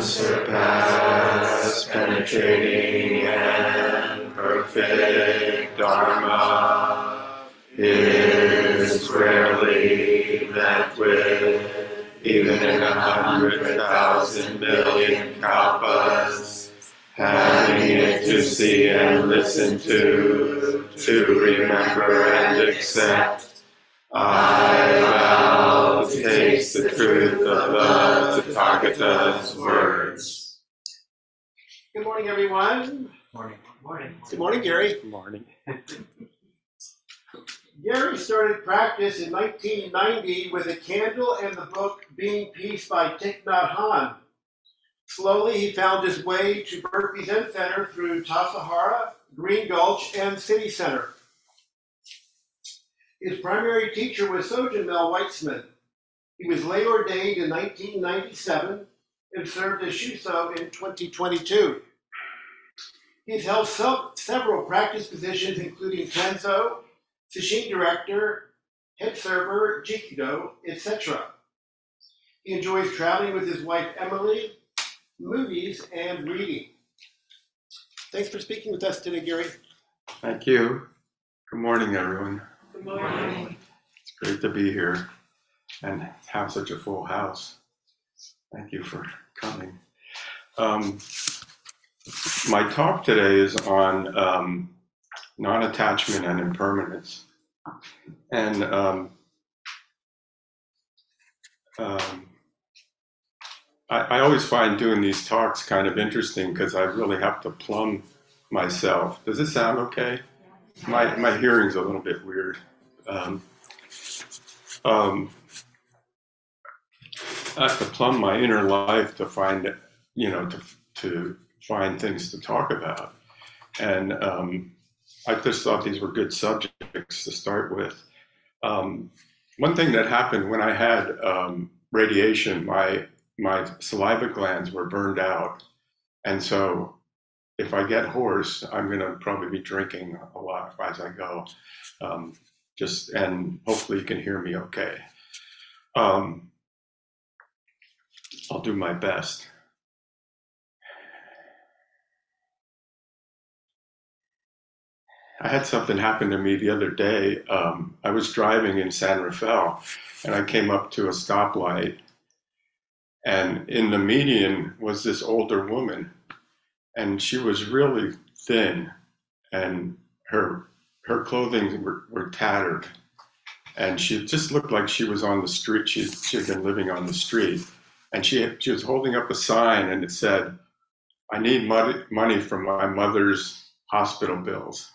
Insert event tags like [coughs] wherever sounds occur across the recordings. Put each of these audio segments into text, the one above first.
unsurpassed, penetrating, and perfect Dharma is rarely met with, even in a hundred thousand million kalpas. Having it to see and listen to, to remember and accept. I to taste the truth of the Tathagata's words. Good morning, everyone. Morning. Morning. Good morning, Gary. Good morning. [laughs] Gary started practice in 1990 with a candle and the book Being Peace by Thich Nhat Hanh. Slowly, he found his way to Berkeley Zen Center through Tassajara, Green Gulch, and City Center. His primary teacher was Sojun Mel Weitzman. He was lay ordained in 1997 and served as Shuso in 2022. He's held se- several practice positions, including Tenzo, Sesshin Director, Head Server, Jikido, etc. He enjoys traveling with his wife Emily, movies, and reading. Thanks for speaking with us today, Gary. Thank you. Good morning, everyone. Good morning. It's great to be here and have such a full house. Thank you for coming. Um, my talk today is on um, non attachment and impermanence. And um, um, I, I always find doing these talks kind of interesting because I really have to plumb myself. Does this sound okay? My, my hearing's a little bit weird. Um, um, I have to plumb my inner life to find, you know, to, to find things to talk about. And um, I just thought these were good subjects to start with. Um, one thing that happened when I had um, radiation, my my saliva glands were burned out, and so if I get hoarse, I'm going to probably be drinking a lot as I go. Um, just and hopefully you can hear me okay. Um, I'll do my best. I had something happen to me the other day. Um, I was driving in San Rafael and I came up to a stoplight. And in the median was this older woman. And she was really thin and her her clothing were, were tattered. And she just looked like she was on the street. She, she had been living on the street. And she, she was holding up a sign and it said, I need money, money from my mother's hospital bills.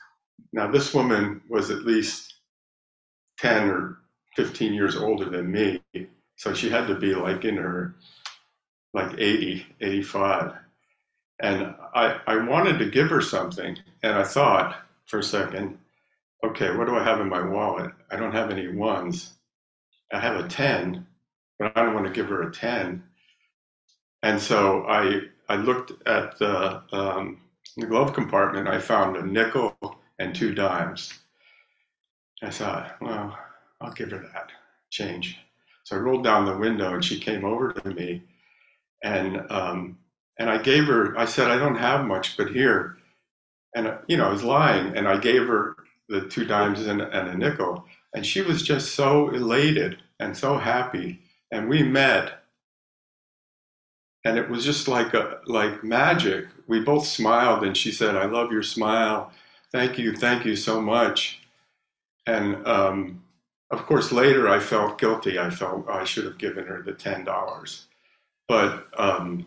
Now, this woman was at least 10 or 15 years older than me. So she had to be like in her, like 80, 85. And I, I wanted to give her something. And I thought for a second, okay, what do I have in my wallet? I don't have any ones. I have a 10, but I don't want to give her a 10. And so I, I looked at the, um, the glove compartment. I found a nickel and two dimes. I thought, well, I'll give her that change. So I rolled down the window and she came over to me and um, and I gave her, I said, I don't have much, but here. And, you know, I was lying and I gave her the two dimes and, and a nickel. And she was just so elated and so happy. And we met and it was just like a like magic. We both smiled and she said, I love your smile thank you, thank you so much. And um, of course, later I felt guilty. I felt I should have given her the ten dollars, but um,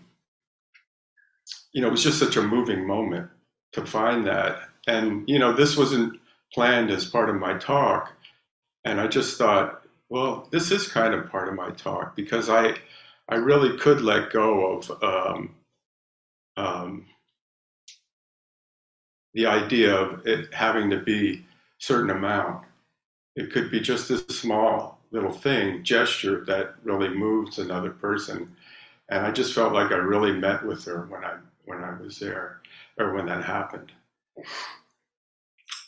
you know, it was just such a moving moment to find that. And you know, this wasn't planned as part of my talk, and I just thought, well, this is kind of part of my talk because I, I really could let go of. Um, um, the idea of it having to be certain amount. It could be just a small little thing, gesture that really moves another person. And I just felt like I really met with her when I when I was there, or when that happened.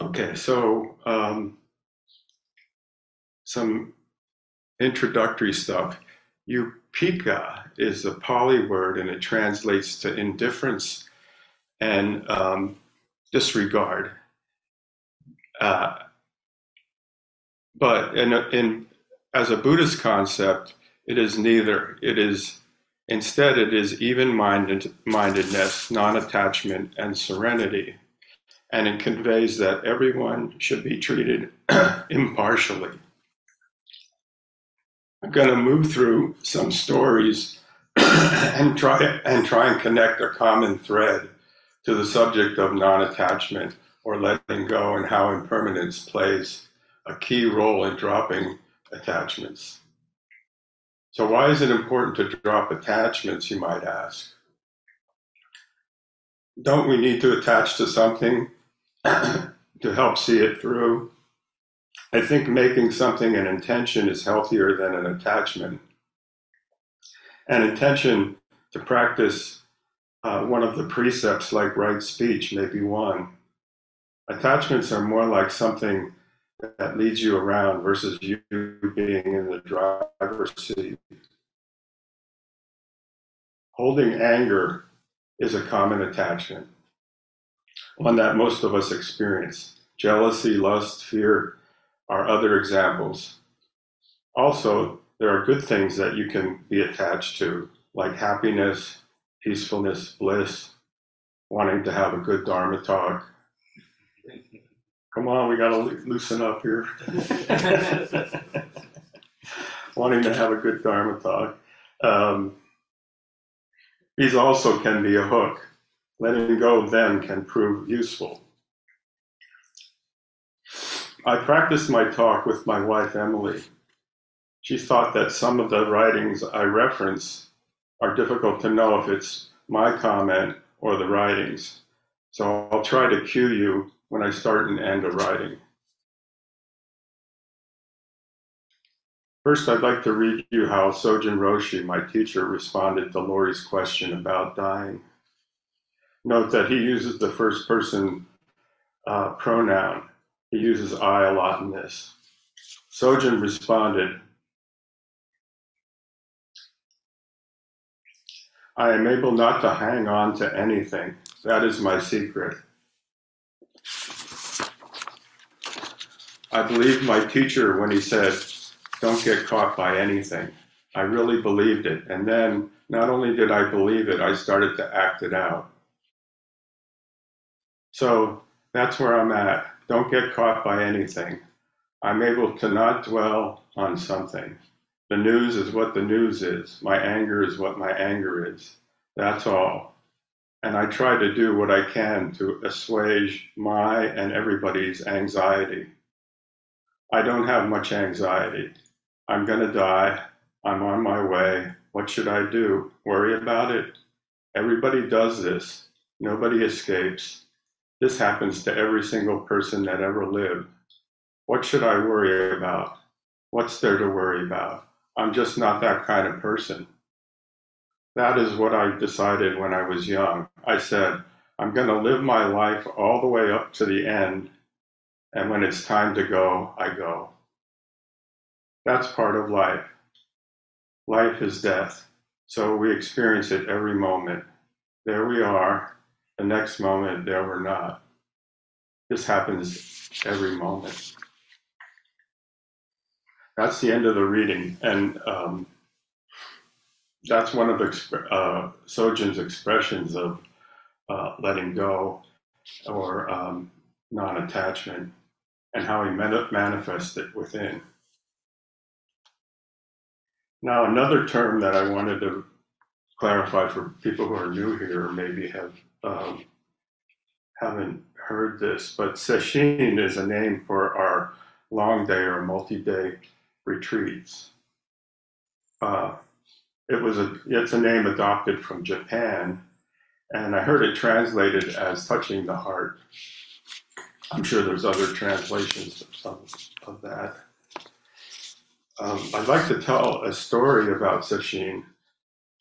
Okay, so um, some introductory stuff. Upekkha is a Pali word and it translates to indifference and um, disregard. Uh, but in, in, as a Buddhist concept, it is neither. It is instead it is even-mindedness, non-attachment, and serenity, and it conveys that everyone should be treated [clears throat] impartially. I'm going to move through some stories [coughs] and try and try and connect a common thread to the subject of non-attachment or letting go and how impermanence plays a key role in dropping attachments. So why is it important to drop attachments, you might ask? Don't we need to attach to something [coughs] to help see it through? I think making something an intention is healthier than an attachment. An intention to practice uh, one of the precepts, like right speech, may be one. Attachments are more like something that leads you around versus you being in the driver's seat. Holding anger is a common attachment, one that most of us experience. Jealousy, lust, fear are other examples. Also, there are good things that you can be attached to, like happiness, peacefulness, bliss, wanting to have a good Dharma talk, Come on, we got to loosen up here. [laughs] Wanting to have a good Dharma talk. Um, these also can be a hook. Letting go of them can prove useful. I practiced my talk with my wife, Emily. She thought that some of the writings I reference are difficult to know if it's my comment or the writings. So I'll try to cue you when I start and end a writing. First, I'd like to read you how Sojun Roshi, my teacher, responded to Lori's question about dying. Note that he uses the first person uh, pronoun. He uses I a lot in this. Sojun responded, I am able not to hang on to anything. That is my secret. I believed my teacher when he said, Don't get caught by anything. I really believed it. And then not only did I believe it, I started to act it out. So that's where I'm at. Don't get caught by anything. I'm able to not dwell on something. The news is what the news is. My anger is what my anger is. That's all. And I try to do what I can to assuage my and everybody's anxiety. I don't have much anxiety. I'm going to die. I'm on my way. What should I do? Worry about it? Everybody does this. Nobody escapes. This happens to every single person that ever lived. What should I worry about? What's there to worry about? I'm just not that kind of person. That is what I decided when I was young. I said, I'm going to live my life all the way up to the end and when it's time to go, I go. That's part of life. Life is death, so we experience it every moment. There we are, the next moment, there we're not. This happens every moment. That's the end of the reading, and um, that's one of uh, Sojun's expressions of uh, letting go or um, non attachment and how he manifests it within. Now, another term that I wanted to clarify for people who are new here, or maybe have um, haven't heard this, but sesshin is a name for our long day or multi-day retreats. Uh, it was a it's a name adopted from Japan, and I heard it translated as touching the heart. I'm sure there's other translations of of that. Um, I'd like to tell a story about Sesshin,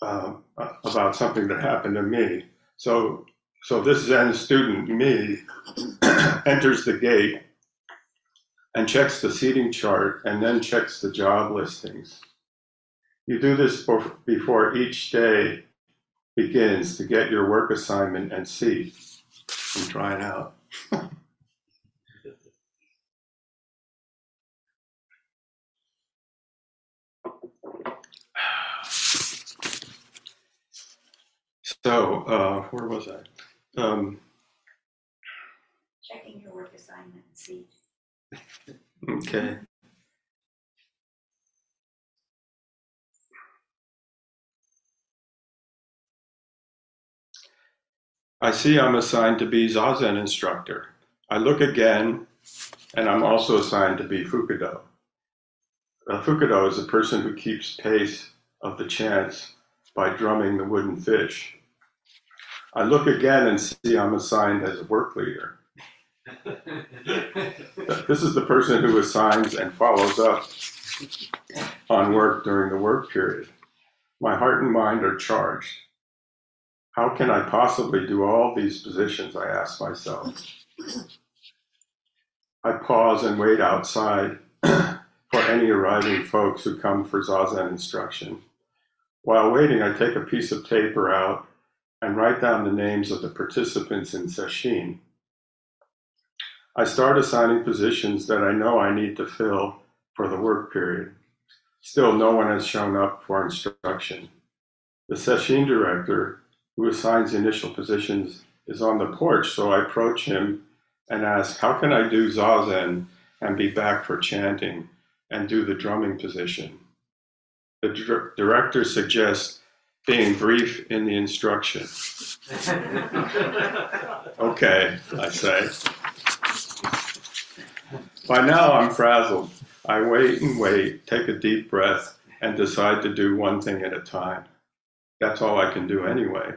um, about something that happened to me. So, so this Zen student, me, [clears throat] enters the gate and checks the seating chart and then checks the job listings. You do this before each day begins to get your work assignment and see and try it out. [laughs] so, uh, where was I? Um, Checking your work assignment and see. okay. I see I'm assigned to be Zazen instructor. I look again, and I'm also assigned to be Fukudo. A Fukudo is a person who keeps pace of the chants by drumming the wooden fish. I look again and see I'm assigned as a work leader. [laughs] this is the person who assigns and follows up on work during the work period. My heart and mind are charged. How can I possibly do all these positions? I ask myself. I pause and wait outside [clears throat] for any arriving folks who come for Zazen instruction. While waiting, I take a piece of paper out and write down the names of the participants in sesshin. I start assigning positions that I know I need to fill for the work period. Still, no one has shown up for instruction. The sesshin director who assigns initial positions, is on the porch. So I approach him and ask, How can I do zazen and be back for chanting and do the drumming position? The dir- director suggests being brief in the instruction. okay, I say. By now I'm frazzled. I wait and wait, take a deep breath, and decide to do one thing at a time. That's all I can do anyway.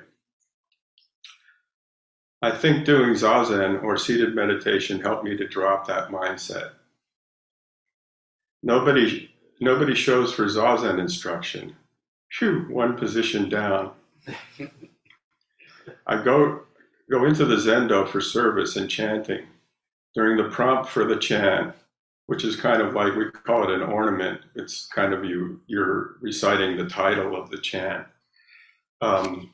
I think doing zazen or seated meditation helped me to drop that mindset. Nobody, nobody shows for zazen instruction. One position down. I go, go into the zendo for service and chanting. During the prompt for the chant, which is kind of like we call it an ornament. It's kind of you you're reciting the title of the chant. Um,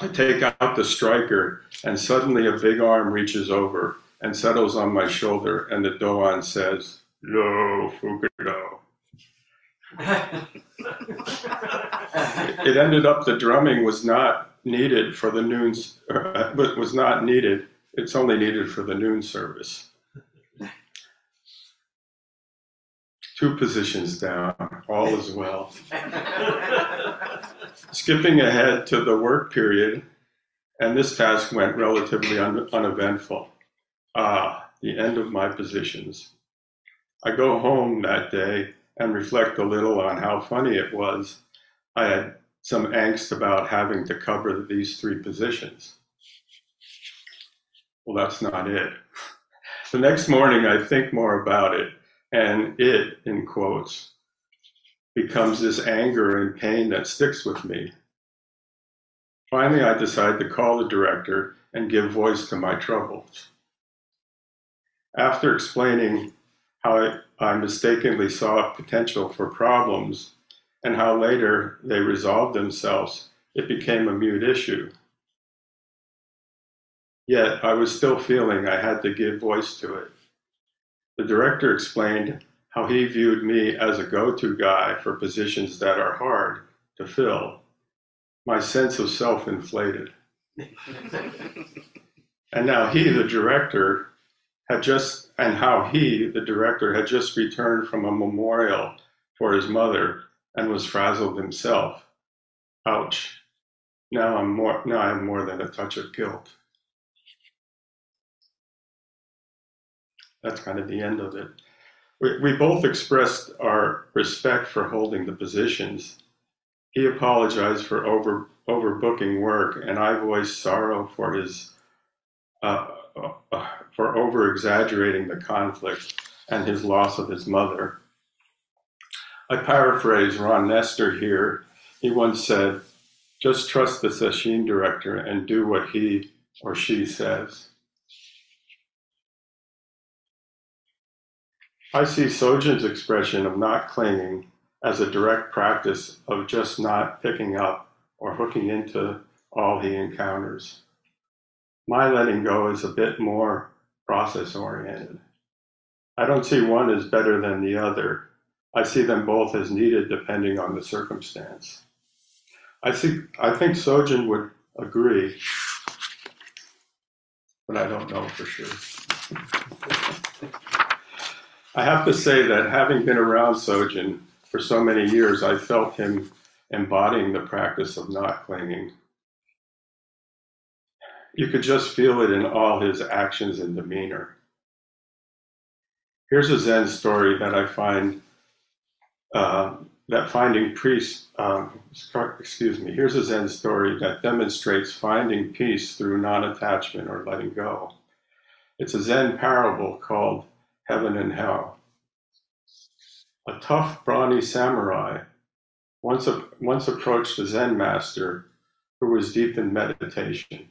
I take out the striker, and suddenly a big arm reaches over and settles on my shoulder, and the Doan says, Lo Fukudo. [laughs] it ended up the drumming was not needed for the noon, uh, was not needed. It's only needed for the noon service. Two positions down, all is well. [laughs] Skipping ahead to the work period, and this task went relatively un- uneventful. Ah, the end of my positions. I go home that day and reflect a little on how funny it was. I had some angst about having to cover these three positions. Well, that's not it. [laughs] The next morning, I think more about it and it, in quotes, becomes this anger and pain that sticks with me. Finally, I decide to call the director and give voice to my troubles. After explaining how I uh, mistakenly saw potential for problems and how later they resolved themselves, it became a mute issue. Yet I was still feeling I had to give voice to it. The director explained how he viewed me as a go to guy for positions that are hard to fill. My sense of self inflated. [laughs] and now he, the director, had just, and how he, the director, had just returned from a memorial for his mother and was frazzled himself. Ouch. Now I'm more, now I have more than a touch of guilt. that's kind of the end of it. We, we both expressed our respect for holding the positions. He apologized for over overbooking work, and I voiced sorrow for his uh, Uh, uh, for over exaggerating the conflict and his loss of his mother. I paraphrase Ron Nestor here. He once said, "Just trust the sesshin director and do what he or she says." I see Sojun's expression of not clinging as a direct practice of just not picking up or hooking into all he encounters. My letting go is a bit more process oriented. I don't see one as better than the other. I see them both as needed depending on the circumstance. I see I think Sojun would agree, but I don't know for sure. [laughs] I have to say that having been around Sojun for so many years, I felt him embodying the practice of not clinging. You could just feel it in all his actions and demeanor. Here's a Zen story that I find uh, that finding peace. Um, excuse me. Here's a Zen story that demonstrates finding peace through non-attachment or letting go. It's a Zen parable called Heaven and Hell. A tough, brawny samurai once, once approached a Zen master who was deep in meditation.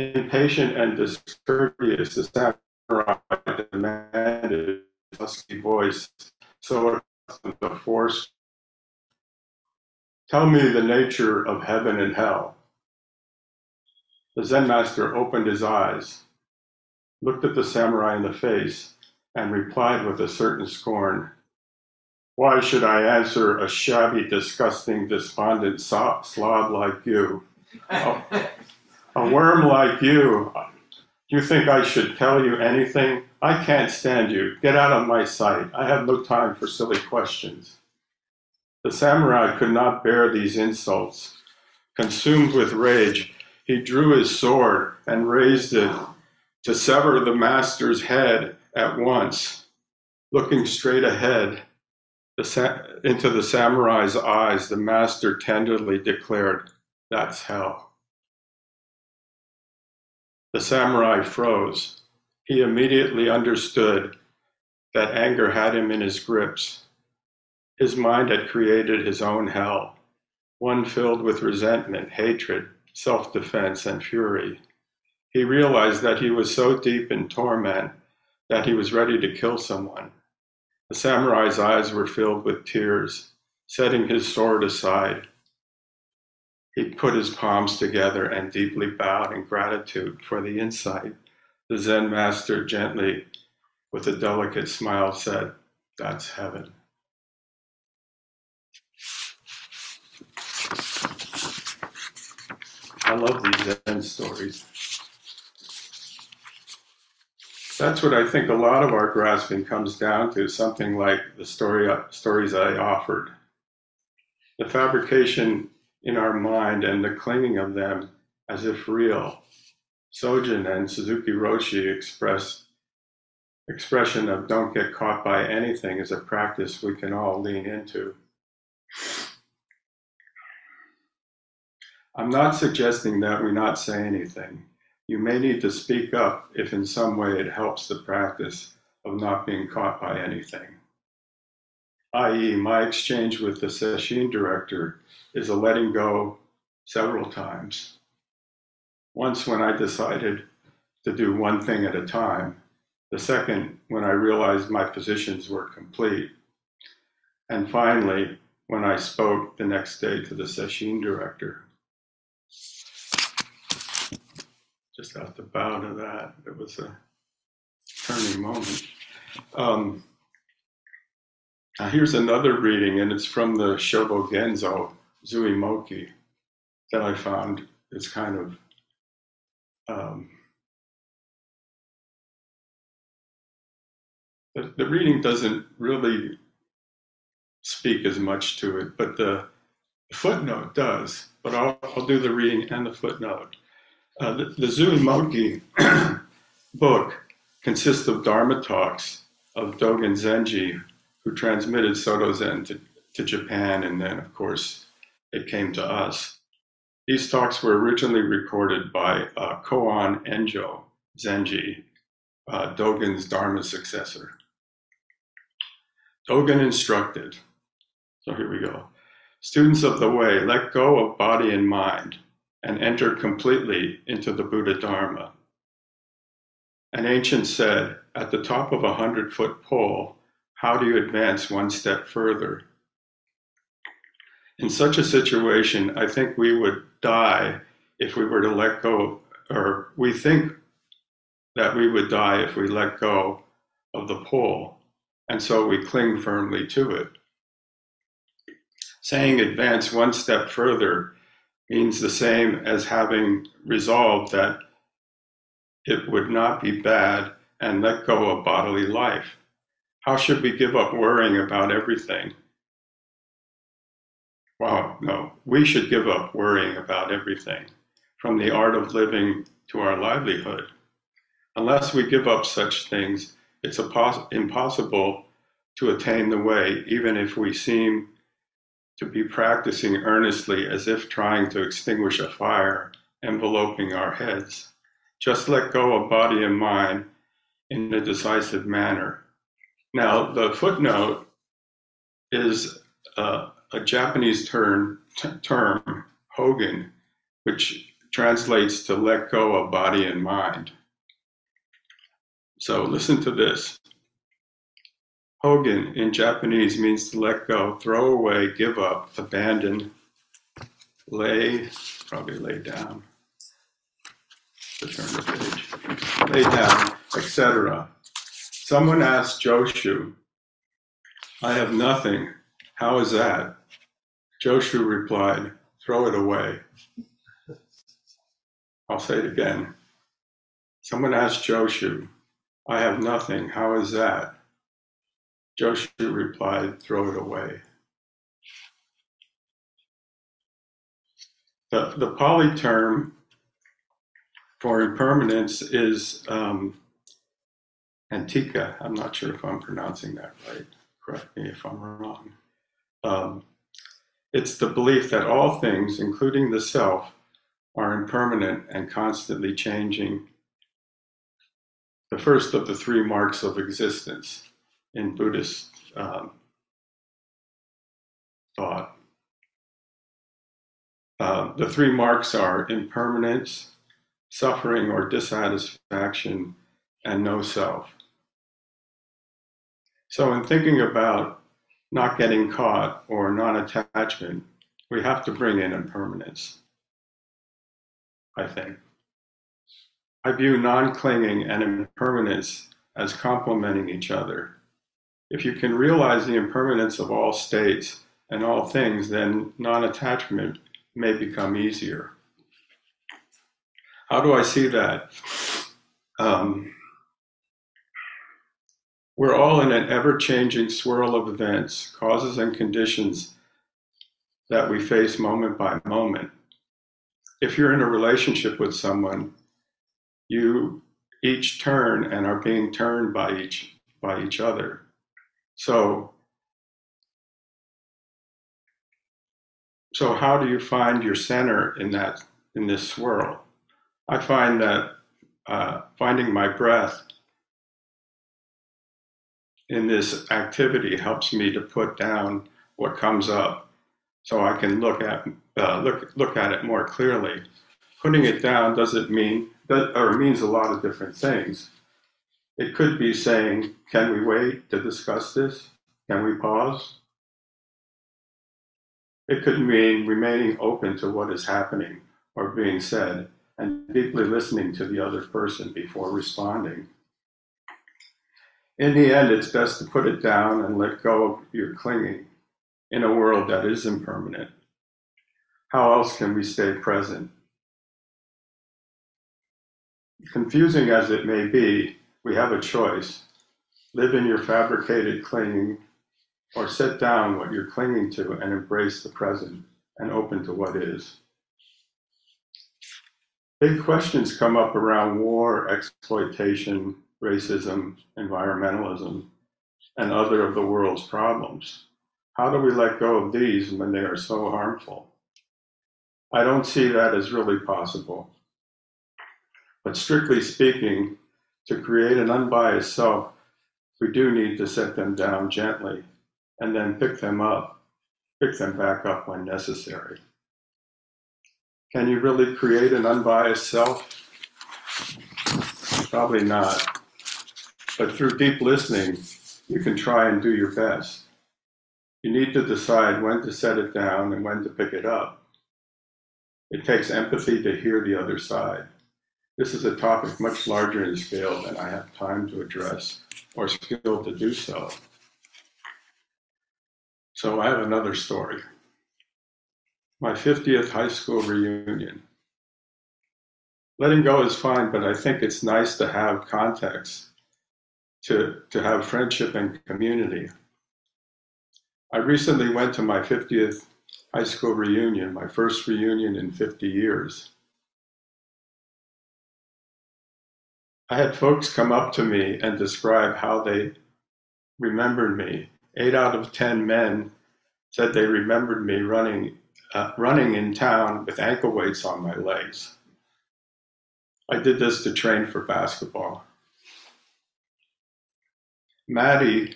Impatient and discourteous, the samurai demanded husky voice so the force. Tell me the nature of heaven and hell. The Zen master opened his eyes, looked at the samurai in the face, and replied with a certain scorn Why should I answer a shabby, disgusting, despondent slob like you? [laughs] a worm like you. You think I should tell you anything? I can't stand you. Get out of my sight. I have no time for silly questions. The samurai could not bear these insults. Consumed with rage, he drew his sword and raised it to sever the master's head at once. Looking straight ahead the into the samurai's eyes, the master tenderly declared, That's hell. The samurai froze. He immediately understood that anger had him in his grips. His mind had created his own hell, one filled with resentment, hatred, self defense, and fury. He realized that he was so deep in torment that he was ready to kill someone. The samurai's eyes were filled with tears. Setting his sword aside, he put his palms together and deeply bowed in gratitude for the insight. The Zen master gently, with a delicate smile, said, That's heaven. I love these Zen stories. That's what I think a lot of our grasping comes down to, something like the story, stories I offered. The fabrication in our mind and the clinging of them as if real. Sojun and Suzuki Roshi express expression of don't get caught by anything is a practice we can all lean into. I'm not suggesting that we not say anything. You may need to speak up if in some way it helps the practice of not being caught by anything. I.e., my exchange with the sesshin director is a letting go several times. Once when I decided to do one thing at a time, the second when I realized my positions were complete, and finally when I spoke the next day to the sesshin director. just have to bow to that. It was a turning moment. Um, here's another reading, and it's from the Shobo Genzo Zuimonki that I found is kind of um, the, the reading doesn't really speak as much to it, but the footnote does. But I'll, I'll do the reading and the footnote. Uh, the, the Zuimonki [clears throat] book consists of Dharma talks of Dogen Zenji, who transmitted Soto Zen to, to Japan, and then, of course, it came to us. These talks were originally recorded by uh, Koun Ejo Zenji, uh, Dogen's Dharma successor. Dogen instructed, so here we go. Students of the way, let go of body and mind and enter completely into the Buddha Dharma. An ancient said, At the top of a hundred foot pole, how do you advance one step further? In such a situation, I think we would die if we were to let go, or we think that we would die if we let go of the pull, and so we cling firmly to it. Saying advance one step further means the same as having resolved that it would not be bad and let go of bodily life. How should we give up worrying about everything? Well, no, we should give up worrying about everything, from the art of living to our livelihood. Unless we give up such things, it's impossible to attain the way, even if we seem to be practicing earnestly as if trying to extinguish a fire enveloping our heads. Just let go of body and mind in a decisive manner. Now, the footnote is uh, a Japanese term, t- term, hogen, which translates to let go of body and mind. So listen to this. Hogan in Japanese means to let go, throw away, give up, abandon, lay, probably lay down. Turn the page. Lay down, etc. Someone asked Joshu, I have nothing. How is that? Joshu replied, Throw it away. I'll say it again. Someone asked Joshu, I have nothing. How is that? Joshu replied, Throw it away. The, the Pali term for impermanence is um, anicca. I'm not sure if I'm pronouncing that right. Correct me if I'm wrong. Um, it's the belief that all things, including the self, are impermanent and constantly changing. The first of the three marks of existence in Buddhist um, thought. Uh, the three marks are impermanence, suffering or dissatisfaction, and no self. So, in thinking about not getting caught or non attachment, we have to bring in impermanence, I think. I view non clinging and impermanence as complementing each other. If you can realize the impermanence of all states and all things, then non attachment may become easier. How do I see that? Um, we're all in an ever changing swirl of events, causes, and conditions that we face moment by moment. If you're in a relationship with someone, you each turn and are being turned by each by each other. So so how do you find your center in that in this swirl? I find that uh, finding my breath in this activity helps me to put down what comes up so I can look at uh, look look at it more clearly. Putting it down doesn't mean that or means a lot of different things. It could be saying, "Can we wait to discuss this? Can we pause?" It could mean remaining open to what is happening or being said and deeply listening to the other person before responding in the end, it's best to put it down and let go of your clinging in a world that is impermanent. How else can we stay present? Confusing as it may be, we have a choice. Live in your fabricated clinging, or set down what you're clinging to and embrace the present and open to what is. Big questions come up around war, exploitation, racism, environmentalism, and other of the world's problems. How do we let go of these when they are so harmful? I don't see that as really possible. But strictly speaking, to create an unbiased self, we do need to set them down gently and then pick them up, pick them back up when necessary. Can you really create an unbiased self? Probably not. But through deep listening, you can try and do your best. You need to decide when to set it down and when to pick it up. It takes empathy to hear the other side. This is a topic much larger in scale than I have time to address or skill to do so. So I have another story. My 50th high school reunion. Letting go is fine, but I think it's nice to have context, to, to have friendship and community. I recently went to my 50th high school reunion, my first reunion in 50 years. I had folks come up to me and describe how they remembered me. Eight out of 10 men said they remembered me running, uh, running in town with ankle weights on my legs. I did this to train for basketball. Maddie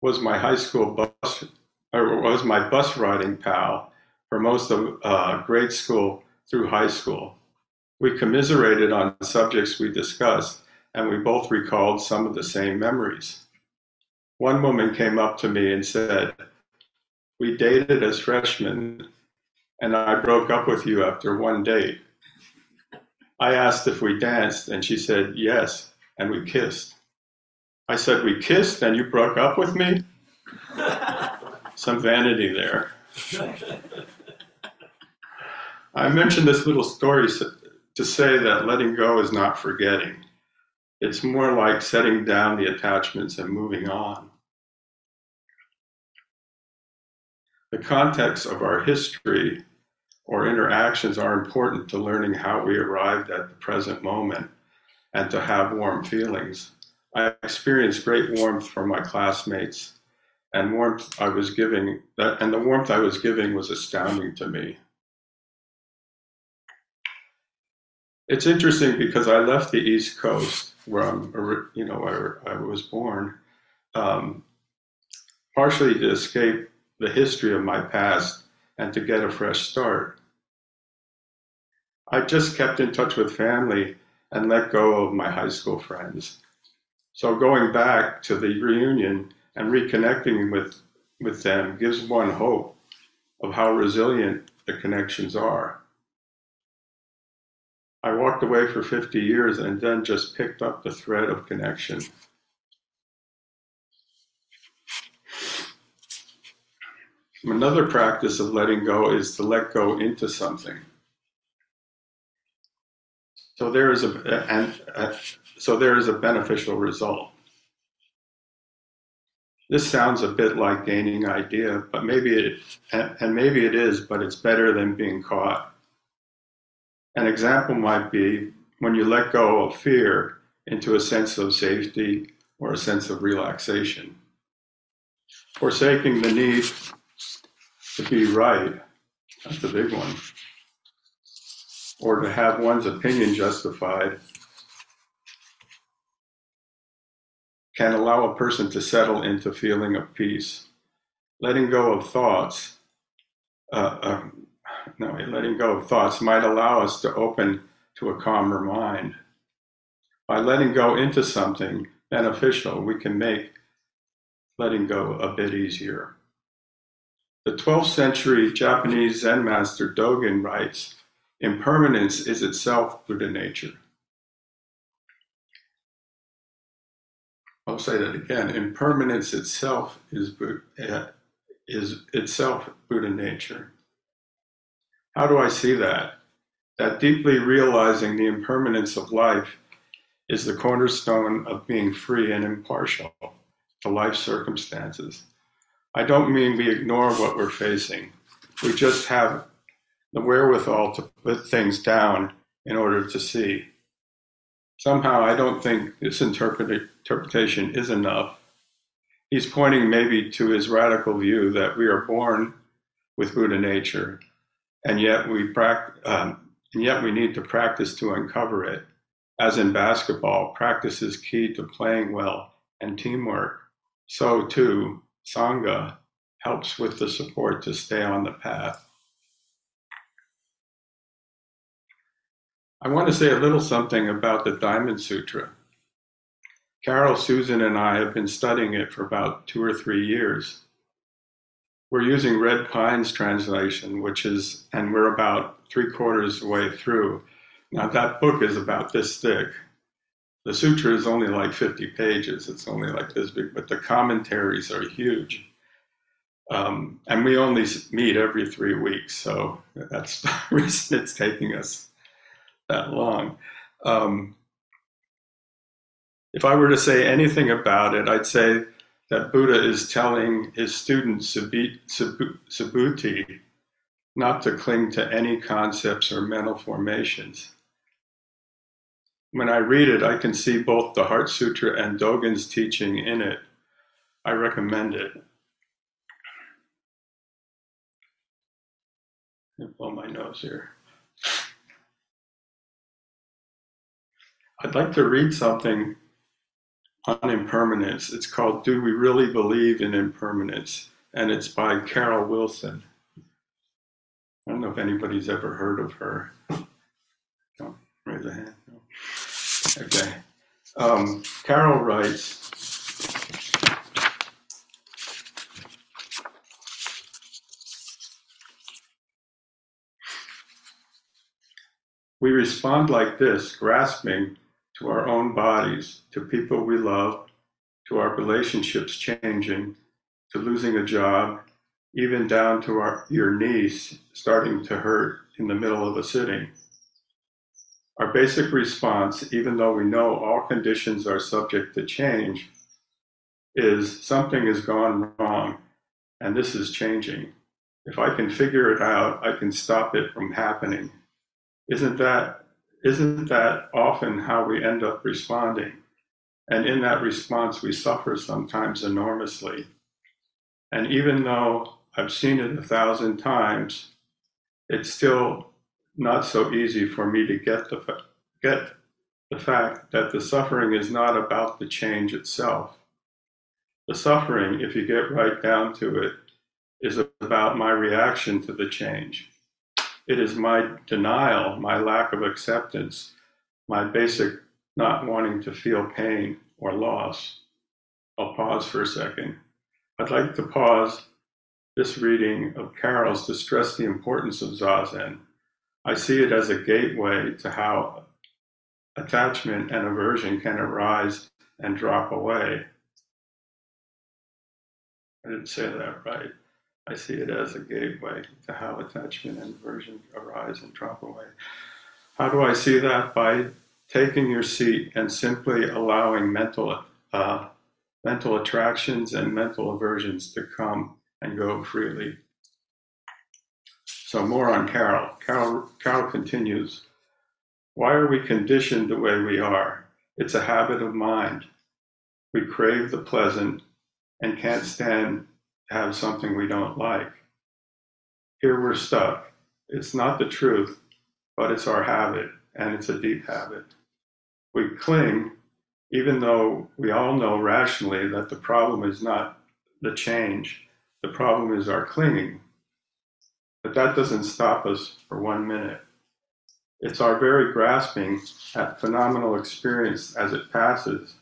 was my high school bus, or was my bus riding pal for most of uh, grade school through high school. We commiserated on subjects we discussed, and we both recalled some of the same memories. One woman came up to me and said, We dated as freshmen, and I broke up with you after one date. I asked if we danced, and she said yes, and we kissed. I said, We kissed and you broke up with me? [laughs] Some vanity there. I mentioned this little story to say that letting go is not forgetting. It's more like setting down the attachments and moving on. The context of our history or interactions are important to learning how we arrived at the present moment and to have warm feelings. I experienced great warmth from my classmates, and warmth I was giving, and the warmth I was giving was astounding to me. It's interesting because I left the East Coast, where I'm, you know, where I was born, um, partially to escape the history of my past and to get a fresh start. I just kept in touch with family and let go of my high school friends. So going back to the reunion and reconnecting with, with them gives one hope of how resilient the connections are. I walked away for 50 years and then just picked up the thread of connection. Another practice of letting go is to let go into something. So there is a, and, uh, so there is a beneficial result. This sounds a bit like gaining idea, but maybe it, and maybe it is, but it's better than being caught. An example might be when you let go of fear into a sense of safety or a sense of relaxation. Forsaking the need to be right, that's the big one, or to have one's opinion justified can allow a person to settle into feeling of peace. Letting go of thoughts, uh, uh, no, letting go of thoughts might allow us to open to a calmer mind. By letting go into something beneficial, we can make letting go a bit easier. The 12th century Japanese Zen master Dogen writes Impermanence is itself Buddha nature. I'll say that again. Impermanence itself is, uh, is itself Buddha nature. How do I see that? That deeply realizing the impermanence of life is the cornerstone of being free and impartial to life circumstances. I don't mean we ignore what we're facing. We just have the wherewithal to put things down in order to see. Somehow, I don't think this interpretation is enough. He's pointing maybe to his radical view that we are born with Buddha nature, and yet we um, and yet we need to practice to uncover it. As in basketball, practice is key to playing well and teamwork. So too, sangha helps with the support to stay on the path. I want to say a little something about the Diamond Sutra. Carol, Susan, and I have been studying it for about two or three years. We're using Red Pine's translation, which is, and we're about three quarters way through. Now, that book is about this thick. The sutra is only like 50 pages, it's only like this big, but the commentaries are huge. Um, and we only meet every three weeks, so that's [laughs] the reason it's taking us that long. Um, if I were to say anything about it, I'd say that Buddha is telling his student Subhuti not to cling to any concepts or mental formations. When I read it, I can see both the Heart Sutra and Dogen's teaching in it. I recommend it. blow my nose here. I'd like to read something on impermanence. It's called Do We Really Believe in Impermanence? And it's by Carol Wilson. I don't know if anybody's ever heard of her. Don't raise a hand. Okay. Um, Carol writes We respond like this, grasping to our own bodies, to people we love, to our relationships changing, to losing a job, even down to our, your knees starting to hurt in the middle of a sitting. Our basic response, even though we know all conditions are subject to change, is something has gone wrong and this is changing. If I can figure it out, I can stop it from happening. Isn't that isn't that often how we end up responding? And in that response, we suffer sometimes enormously. And even though I've seen it a thousand times, it's still not so easy for me to get the get the fact that the suffering is not about the change itself. The suffering, if you get right down to it, is about my reaction to the change. It is my denial, my lack of acceptance, my basic not wanting to feel pain or loss. I'll pause for a second. I'd like to pause this reading of Carol's to stress the importance of Zazen. I see it as a gateway to how attachment and aversion can arise and drop away. I didn't say that right. I see it as a gateway to how attachment and aversion arise and drop away. How do I see that? By taking your seat and simply allowing mental, uh, mental attractions and mental aversions to come and go freely. So, more on Carol. Carol, Carol continues Why are we conditioned the way we are? It's a habit of mind. We crave the pleasant and can't stand have something we don't like. Here we're stuck. It's not the truth, but it's our habit, and it's a deep habit. We cling, even though we all know rationally that the problem is not the change, the problem is our clinging. But that doesn't stop us for one minute. It's our very grasping at phenomenal experience as it passes,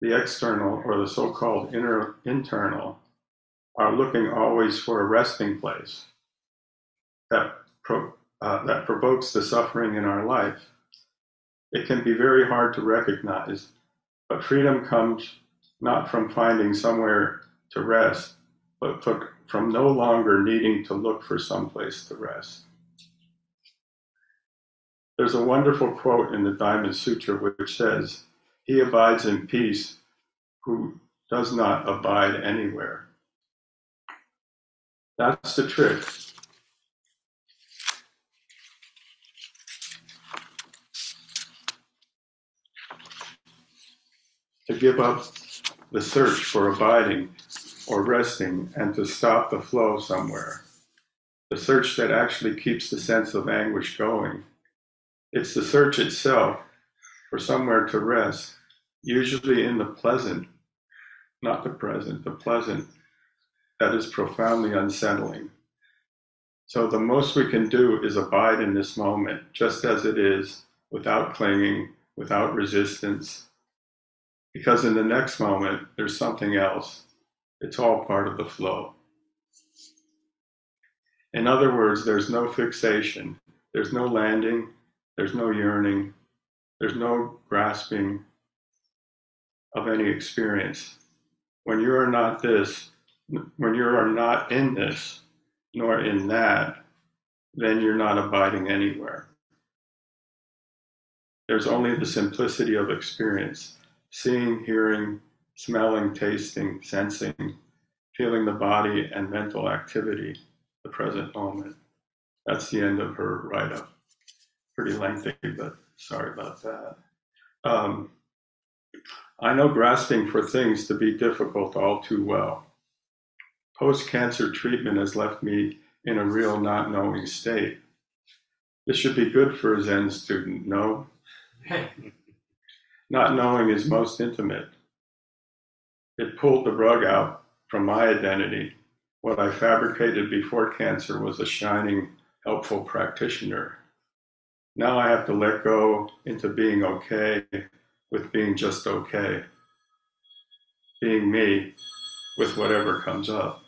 the external or the so called internal, are looking always for a resting place that, pro, uh, that provokes the suffering in our life. It can be very hard to recognize, but freedom comes not from finding somewhere to rest, but from no longer needing to look for some place to rest. There's a wonderful quote in the Diamond Sutra which says, He abides in peace who does not abide anywhere. That's the trick. To give up the search for abiding or resting and to stop the flow somewhere. The search that actually keeps the sense of anguish going. It's the search itself for somewhere to rest, usually in the pleasant, not the present, the pleasant that is profoundly unsettling. So the most we can do is abide in this moment, just as it is, without clinging, without resistance, Because in the next moment, there's something else. It's all part of the flow. In other words, there's no fixation, there's no landing, there's no yearning, there's no grasping of any experience. When you are not this, when you are not in this, nor in that, then you're not abiding anywhere. There's only the simplicity of experience seeing, hearing, smelling, tasting, sensing, feeling the body and mental activity, the present moment. That's the end of her write up. Pretty lengthy, but sorry about that. Um, I know grasping for things to be difficult all too well. Post cancer treatment has left me in a real not knowing state. This should be good for a Zen student, no? [laughs] not knowing is most intimate. It pulled the rug out from my identity. What I fabricated before cancer was a shining, helpful practitioner. Now I have to let go into being okay with being just okay, being me with whatever comes up.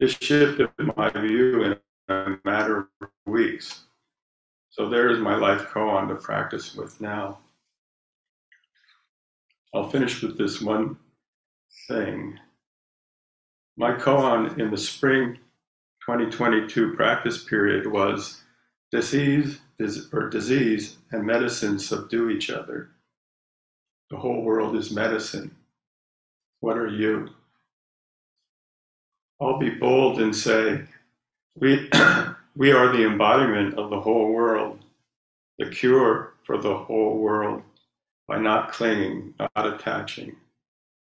This shifted my view in a matter of weeks. So there is my life koan to practice with now. I'll finish with this one thing. My koan in the spring 2022 practice period was disease or disease and medicine subdue each other. The whole world is medicine. What are you? I'll be bold and say, we, [clears throat] we are the embodiment of the whole world, the cure for the whole world by not clinging, not attaching,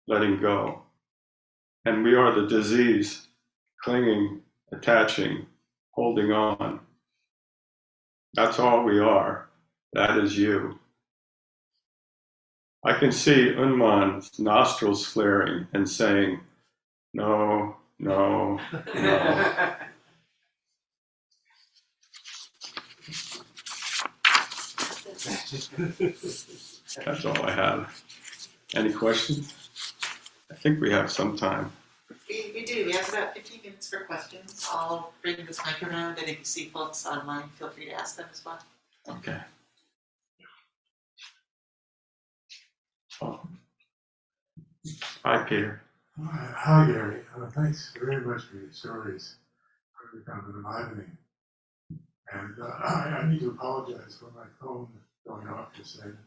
letting go. And we are the disease, clinging, attaching, holding on. That's all we are. That is you. I can see Ummon's nostrils flaring and saying, No, no, no. That's all I have. Any questions? I think we have some time. We, we do, we have about fifteen minutes for questions, I'll bring this mic around, and if you see folks online, feel free to ask them as well. Okay. Oh. Hi, Peter. Hi, Gary. Uh, thanks very much for your stories. Really kind of enlivening. And uh, [clears throat] I, I need to apologize for my phone going off just then.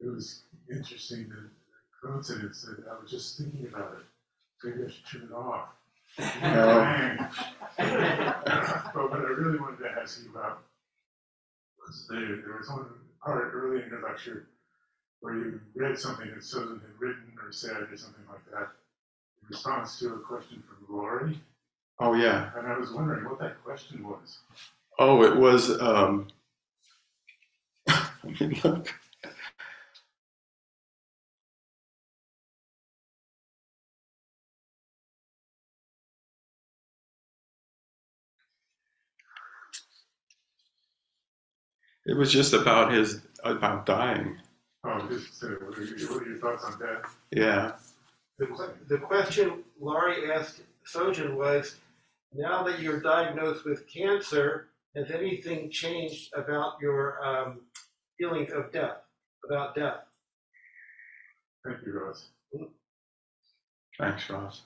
It was interesting, the coincidence that I was just thinking about it. Maybe I should turn it off. [laughs] but what I really wanted to ask you about was there, there was one part early in your lecture where you read something that Susan had written or said or something like that response to a question from Lori. Oh, yeah. And I was wondering what that question was. Oh, it was, um, [laughs] let me look. It was just about his, about dying. Oh, just uh, what, are your, what are your thoughts on that? Yeah. The, que- the question Laurie asked Sojun was, now that you're diagnosed with cancer, has anything changed about your um, feelings of death, about death? Thank you, Ross. Thanks, Ross.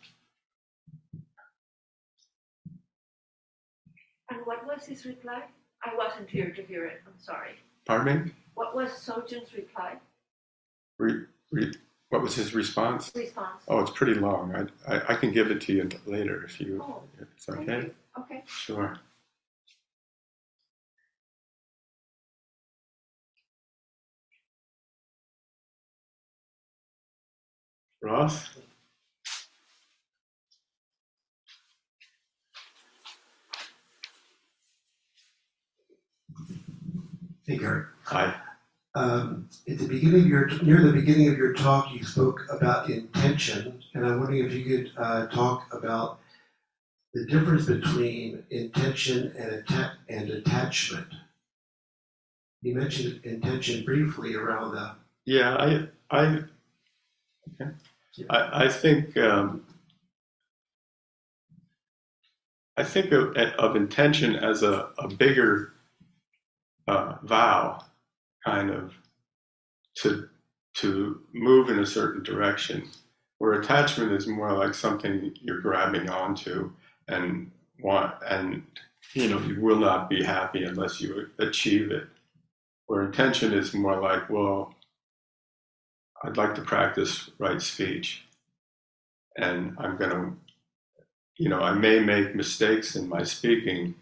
And what was his reply? I wasn't here to hear it, I'm sorry. Pardon me? What was Sojun's reply, Re, re, what was his response? response? Oh, it's pretty long. I, I, I can give it to you later if you, Oh, if it's okay. Okay. Sure. Ross? Hey, Gary. Hi. Um, at the beginning of your, near the beginning of your talk, you spoke about intention, and I'm wondering if you could uh, talk about the difference between intention and, atta- and attachment. You mentioned intention briefly around the Yeah, I, I, okay. I, I think, um, I think of, of intention as a, a bigger uh, vow, kind of, to to move in a certain direction. Where attachment is more like something you're grabbing onto and want, and you know you will not be happy unless you achieve it. Where intention is more like, well, I'd like to practice right speech, and I'm to, you know, I may make mistakes in my speaking,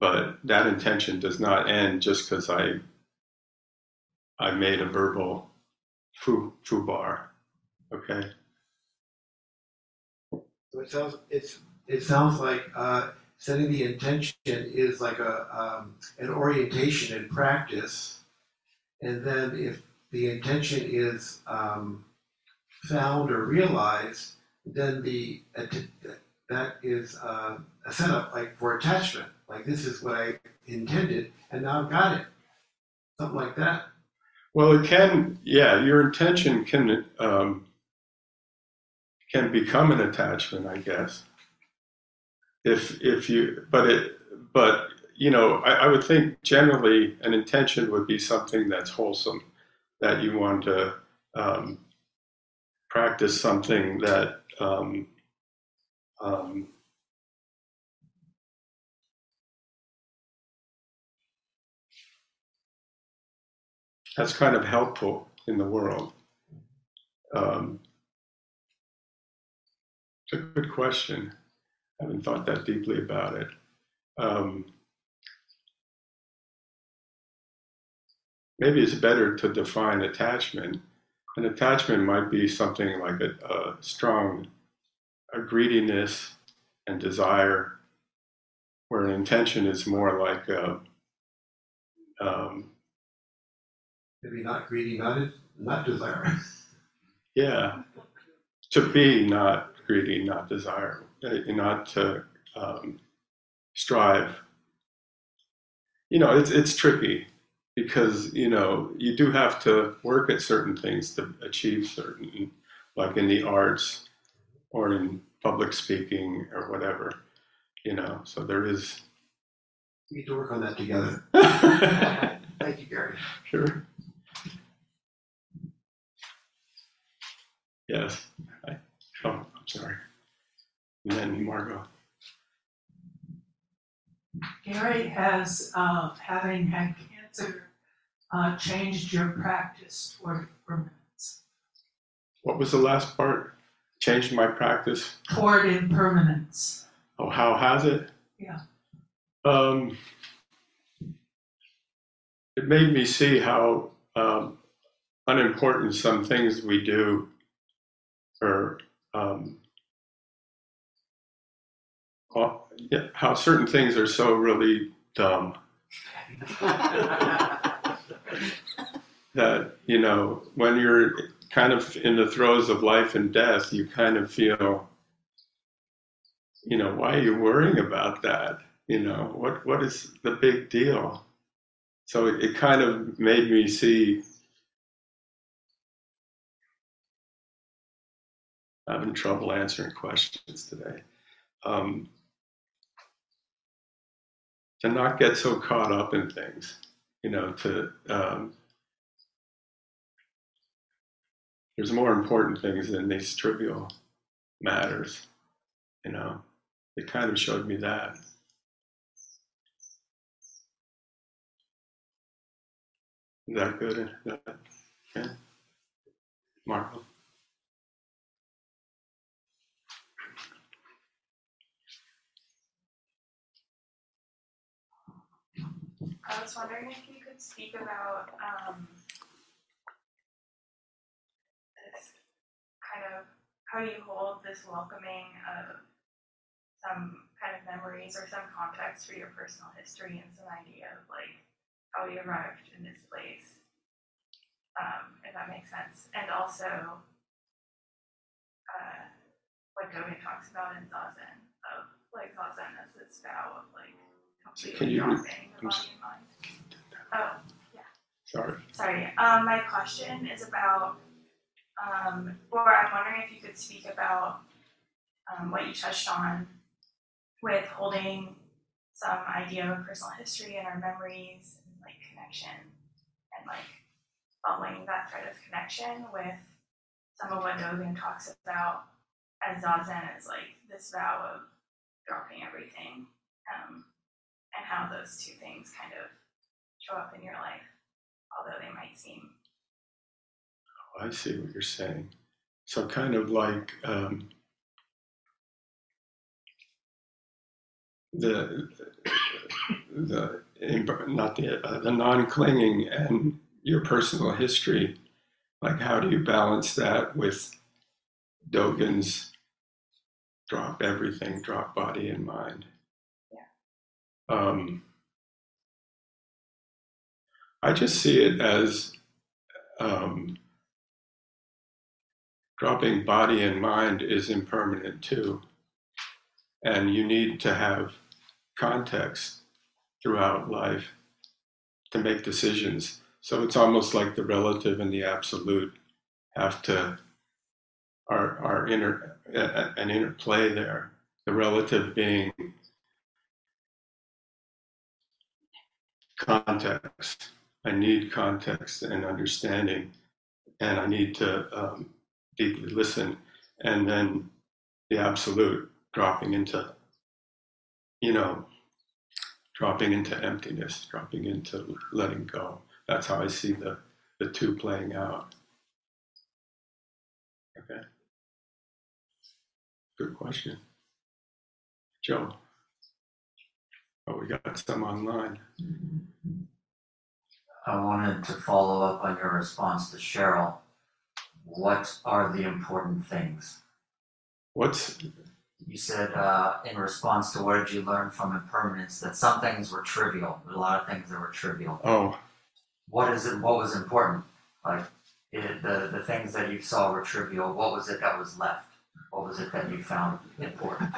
but that intention does not end just because I I made a verbal foo foo bar. Okay. So it sounds, it's, it sounds like, uh, setting the intention is like a, um, an orientation in practice. And then if the intention is, um, found or realized, then the, that is, uh, a setup like for attachment. Like this is what I intended and now I've got it. Something like that. Well, it can, yeah, your intention can um, can become an attachment, I guess. If if you, but it, but you know, I, I would think generally an intention would be something that's wholesome, that you want to um, practice something that um, um, that's kind of helpful in the world. Um, it's a good question. I haven't thought that deeply about it. Um, maybe it's better to define attachment. An attachment might be something like a, a strong a greediness and desire, where an intention is more like a, um, Maybe not greedy, not, not desirous. Yeah, to be not greedy, not desire, uh, not to um, strive. You know, it's it's tricky because you know you do have to work at certain things to achieve certain, like in the arts or in public speaking or whatever. You know, so there is. We need to work on that together. [laughs] Thank you, Gary. Sure. Yes. I, oh, I'm sorry. And then Margot. Gary, has uh, having had cancer uh, changed your practice toward impermanence? What was the last part? Changed my practice. Toward impermanence. Oh, how has it? Yeah. Um, it made me see how um, unimportant some things we do or um, yeah, how certain things are so really dumb. That you know when you're kind of in the throes of life and death you kind of feel you know why are you worrying about that? You know what what is the big deal? So it, it kind of made me see having trouble answering questions today. Um, to not get so caught up in things, you know, to um, there's more important things than these trivial matters, you know. It kind of showed me that. Is that good? That- Marco? I was wondering if you could speak about um, this kind of how you hold this welcoming of some kind of memories or some context for your personal history and some idea of like how you arrived in this place, um, if that makes sense. And also, uh, like Gobi talks about in Zazen, of like Zazen as this vow of like Can completely you re- I'm s- body and mind. Oh, Sorry. Sorry, um, my question is about, um, or I'm wondering if you could speak about, um, what you touched on with holding some idea of personal history and our memories and like connection and like following that thread of connection with some of what Dogen talks about as Zazen is like this vow of dropping everything, um, how those two things kind of show up in your life although they might seem I see what you're saying. So kind of like um, the the not the uh, the non-clinging and your personal history. Like, how do you balance that with Dogen's drop everything, drop body and mind? Um, I just see it as um, dropping body and mind is impermanent too. And you need to have context throughout life to make decisions. So it's almost like the relative and the absolute have to are are inter an interplay there. The relative being context. I need context and understanding, and I need to um, deeply listen. And then the absolute dropping into, you know, dropping into emptiness, dropping into letting go. That's how I see the, the two playing out. Okay. Good question. Joe. Oh, we got some online. I wanted to follow up on your response to Cheryl. What are the important things? What's You said uh, in response to what did you learn from impermanence that some things were trivial. A lot of things that were trivial. oh What is it? What was important? Like it, the the things that you saw were trivial. What was it that was left? What was it that you found important?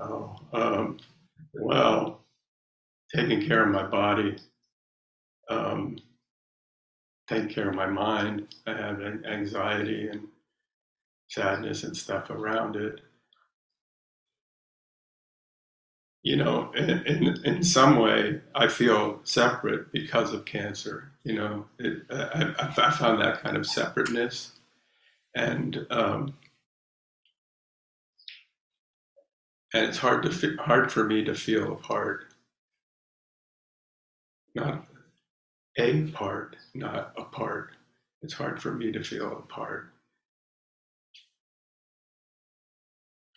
oh um, well, taking care of my body, um, taking care of my mind. I have anxiety and sadness and stuff around it. You know, in, in, in some way, I feel separate because of cancer. You know, it, I, I found that kind of separateness. And um, and it's hard to hard for me to feel apart. Not a part, not a part. It's hard for me to feel apart.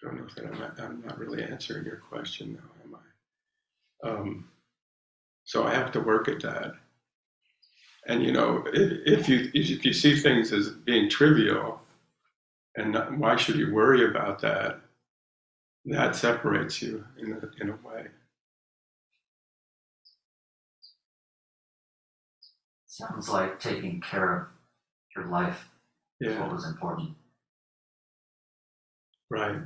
I don't know if I'm not, I'm not really answering your question now, am I? Um, so I have to work at that. And you know, if, if you if you see things as being trivial, and not, why should you worry about that? That separates you in a, in a way. Sounds like taking care of your life is Yeah, what was important. right.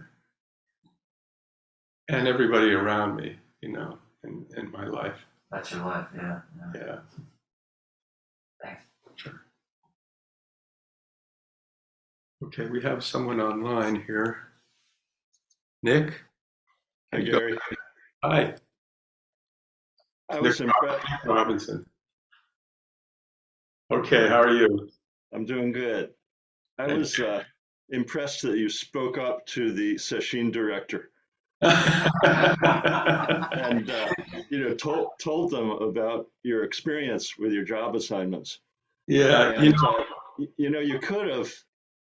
And everybody around me, you know, in, in my life. That's your life. Yeah. yeah. Yeah. Thanks. Sure. Okay, we have someone online here. Nick? Hi, go. Gary. Hi, I Nick was impressed. Robinson. Okay, how are you? I'm doing good. I was uh, impressed that you spoke up to the Sesshin director and uh, you know told told them about your experience with your job assignments. Yeah, you know, uh, you know, you could have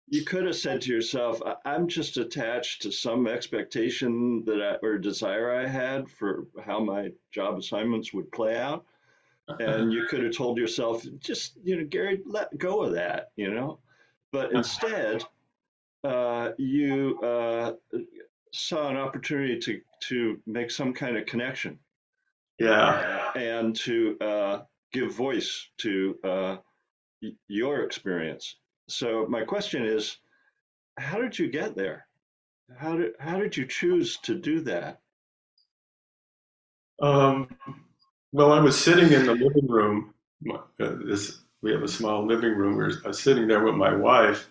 you could have said to yourself, "I- "I'm just attached to some expectation that I, or desire I had for how my job assignments would play out." And you [laughs] could have told yourself, just you know, Gary, let go of that, you know. But instead, uh, you uh, saw an opportunity to to make some kind of connection yeah, and to uh, give voice to uh, y- your experience. So my question is, how did you get there? How did how did you choose to do that? Um, well, I was sitting in the living room uh, this we have a small living room. I was sitting there with my wife,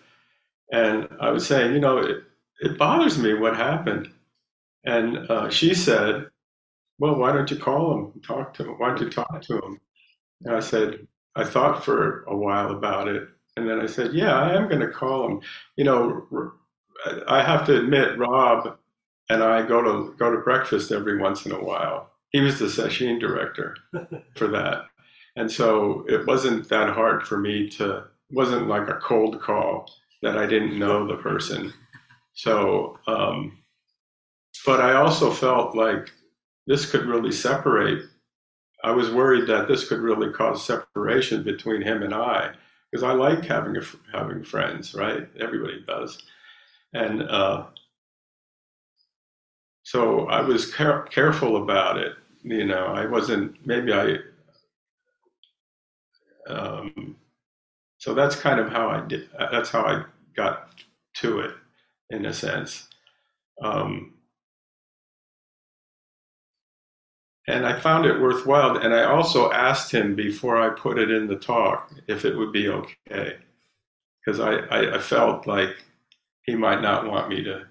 and I was saying, you know, it, it bothers me what happened. And uh, she said, well, why don't you call him, talk to him? Why don't you talk to him? And I said, I thought for a while about it. And then I said, yeah, I am going to call him. You know, I have to admit, Rob and I go to go to breakfast every once in a while. He was the sesshin director for that. And so it wasn't that hard for me to, wasn't like a cold call that I didn't know the person. So, um, but I also felt like this could really separate. I was worried that this could really cause separation between him and I, because I like having a, having friends, right? Everybody does, and uh, so I was care- careful about it. You know, I wasn't. Maybe I. Um, so that's kind of how I did. That's how I got to it, in a sense. Um, and I found it worthwhile. And I also asked him before I put it in the talk if it would be okay, because I, I, I felt like he might not want me to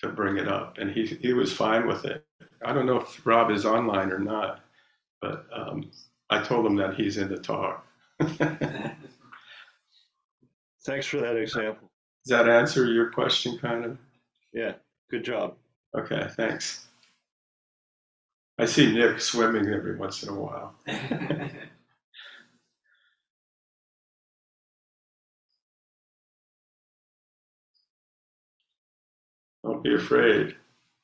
to bring it up, and he he was fine with it. I don't know if Rob is online or not, but um, I told him that he's in the talk. [laughs] Thanks for that example. Does that answer your question, kind of? Yeah, good job. Okay, thanks. I see Nick swimming every once in a while. [laughs] Don't be afraid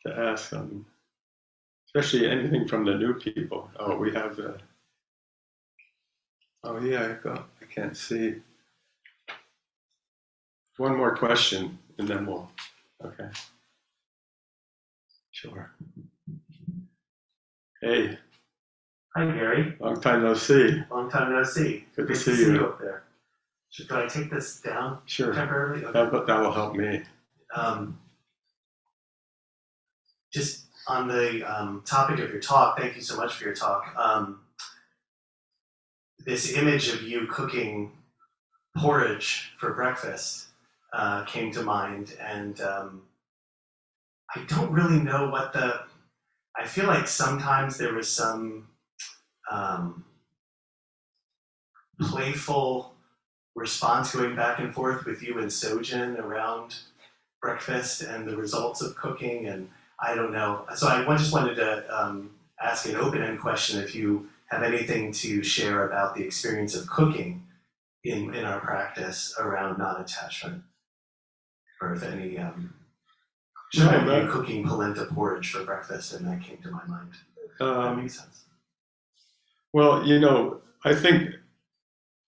to ask them, especially anything from the new people. Oh, we have the. Oh yeah, I got. I can't see. One more question, and then we'll. Okay. Sure. Hey, Hi, Gary. long time no see. Long time no see. Good to Great see you. up there. Should, I take this down Sure, temporarily? Okay. that, that will help me. Um, just on the um, topic of your talk, thank you so much for your talk. Um, this image of you cooking porridge for breakfast uh, came to mind, and um, I don't really know what the. I feel like sometimes there was some um, playful response going back and forth with you and Sojun around breakfast and the results of cooking, and I don't know. So I just wanted to um, ask an open-end question if you have anything to share about the experience of cooking in, in our practice around non-attachment, or if any. Um, No, should I be that- cooking polenta porridge for breakfast, and that came to my mind. that Um, makes sense. well, you know, I think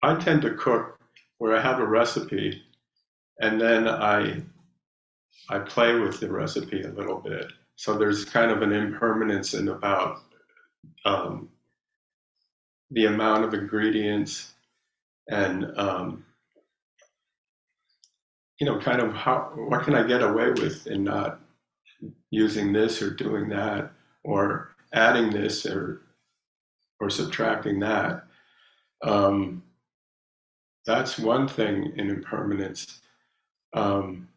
I tend to cook where I have a recipe, and then I I play with the recipe a little bit. So there's kind of an impermanence in about um, the amount of ingredients and um, you know, kind of how what can I get away with in not using this or doing that or adding this or or subtracting that. Um, that's one thing in impermanence. Um,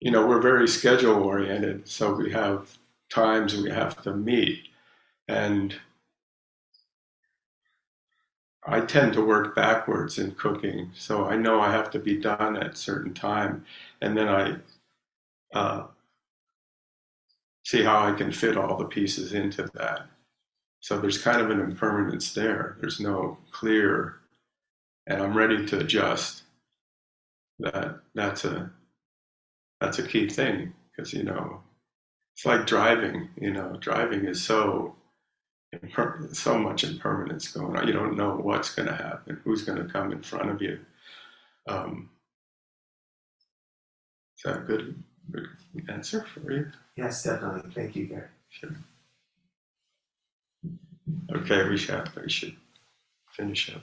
you know, we're very schedule oriented, so we have times we have to meet. And I tend to work backwards in cooking, so I know I have to be done at certain time, and then I uh, see how I can fit all the pieces into that. So there's kind of an impermanence there. There's no clear, and I'm ready to adjust. That that's a that's a key thing because you know it's like driving. You know, driving is so so much impermanence going on. You don't know what's going to happen, who's going to come in front of you. Um, is that a good, good answer for you? Yes, definitely. Thank you, Gary. Sure. Okay, we should we should finish up.